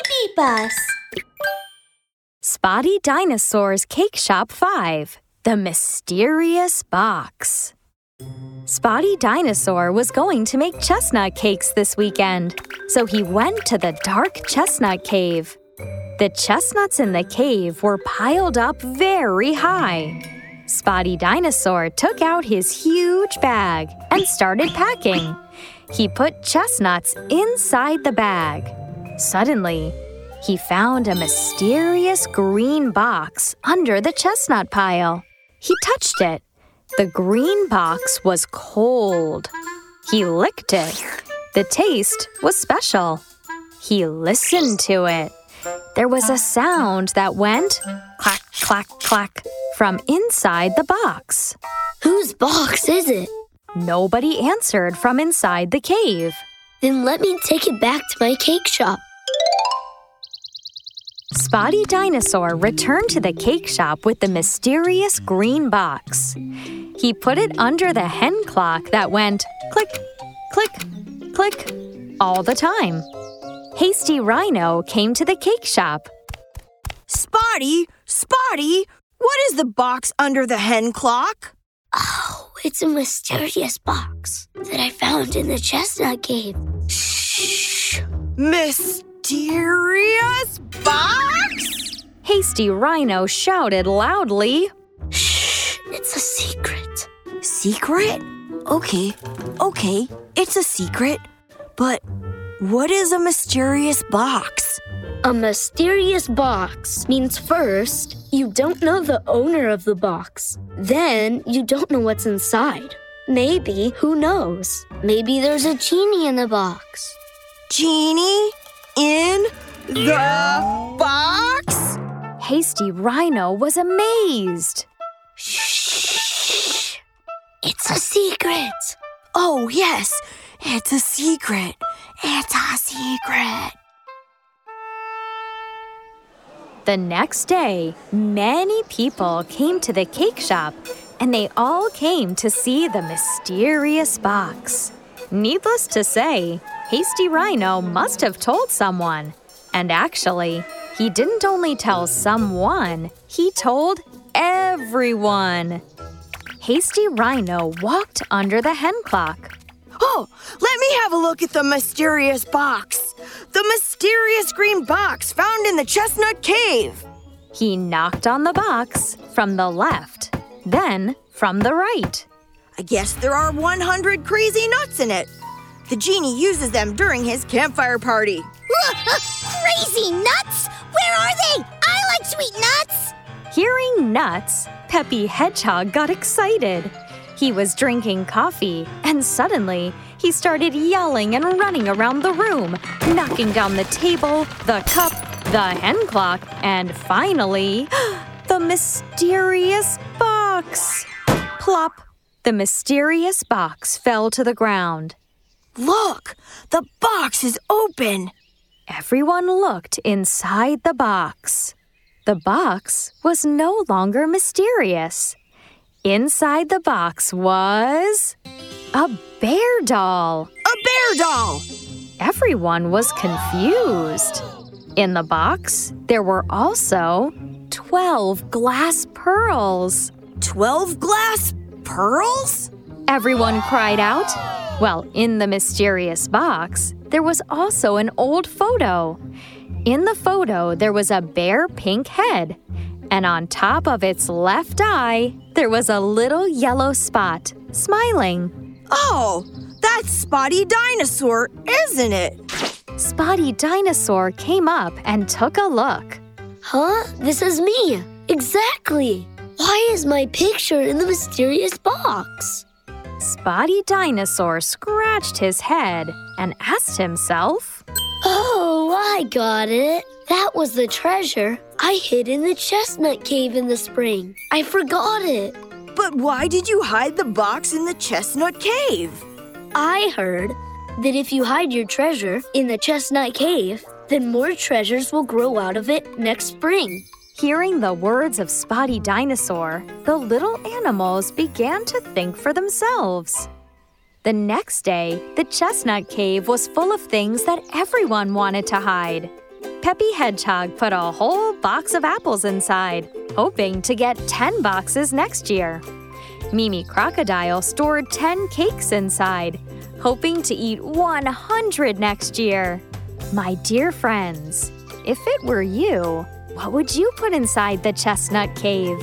BabyBus. Spotty Dinosaur's Cake Shop 5 The Mysterious Box. Spotty Dinosaur was going to make chestnut cakes this weekend, so he went to the dark chestnut cave. The chestnuts in the cave were piled up very high. Spotty Dinosaur took out his huge bag and started packing. He put chestnuts inside the bag. Suddenly, he found a mysterious green box under the chestnut pile. He touched it. The green box was cold. He licked it. The taste was special. He listened to it. There was a sound that went clack, clack, clack from inside the box. Whose box is it? Nobody answered from inside the cave. Then let me take it back to my cake shop. Spotty Dinosaur returned to the cake shop with the mysterious green box. He put it under the hen clock that went click, click, click all the time. Hasty Rhino came to the cake shop. Spotty, Spotty, what is the box under the hen clock? Oh, it's a mysterious box that I found in the chestnut cave. Shh! Mysterious box? Hasty Rhino shouted loudly. Shh! It's a secret. Secret? Okay, okay, it's a secret. But what is a mysterious box? A mysterious box means first, you don't know the owner of the box. Then, you don't know what's inside. Maybe, who knows? Maybe there's a genie in the box. Genie in the box? Hasty Rhino was amazed. Shh! It's a secret. Oh, yes, it's a secret. It's a secret. The next day, many people came to the cake shop and they all came to see the mysterious box. Needless to say, Hasty Rhino must have told someone. And actually, he didn't only tell someone, he told everyone. Hasty Rhino walked under the hen clock. Oh, let me have a look at the mysterious box. The mysterious green box found in the chestnut cave. He knocked on the box from the left, then from the right. I guess there are 100 crazy nuts in it. The genie uses them during his campfire party. Crazy nuts? Nuts, Peppy Hedgehog got excited. He was drinking coffee, and suddenly he started yelling and running around the room, knocking down the table, the cup, the hen clock, and finally, the mysterious box. Plop! The mysterious box fell to the ground. Look, the box is open. Everyone looked inside the box. The box was no longer mysterious. Inside the box was a bear doll. A bear doll. Everyone was confused. In the box, there were also 12 glass pearls. 12 glass pearls? Everyone cried out. Well, in the mysterious box, there was also an old photo. In the photo, there was a bare pink head, and on top of its left eye, there was a little yellow spot, smiling. Oh, that's Spotty Dinosaur, isn't it? Spotty Dinosaur came up and took a look. Huh? This is me. Exactly. Why is my picture in the mysterious box? Spotty Dinosaur scratched his head and asked himself, Oh, I got it. That was the treasure I hid in the chestnut cave in the spring. I forgot it. But why did you hide the box in the chestnut cave? I heard that if you hide your treasure in the chestnut cave, then more treasures will grow out of it next spring. Hearing the words of Spotty Dinosaur, the little animals began to think for themselves. The next day, the chestnut cave was full of things that everyone wanted to hide. Peppy Hedgehog put a whole box of apples inside, hoping to get 10 boxes next year. Mimi Crocodile stored 10 cakes inside, hoping to eat 100 next year. My dear friends, if it were you, what would you put inside the chestnut cave?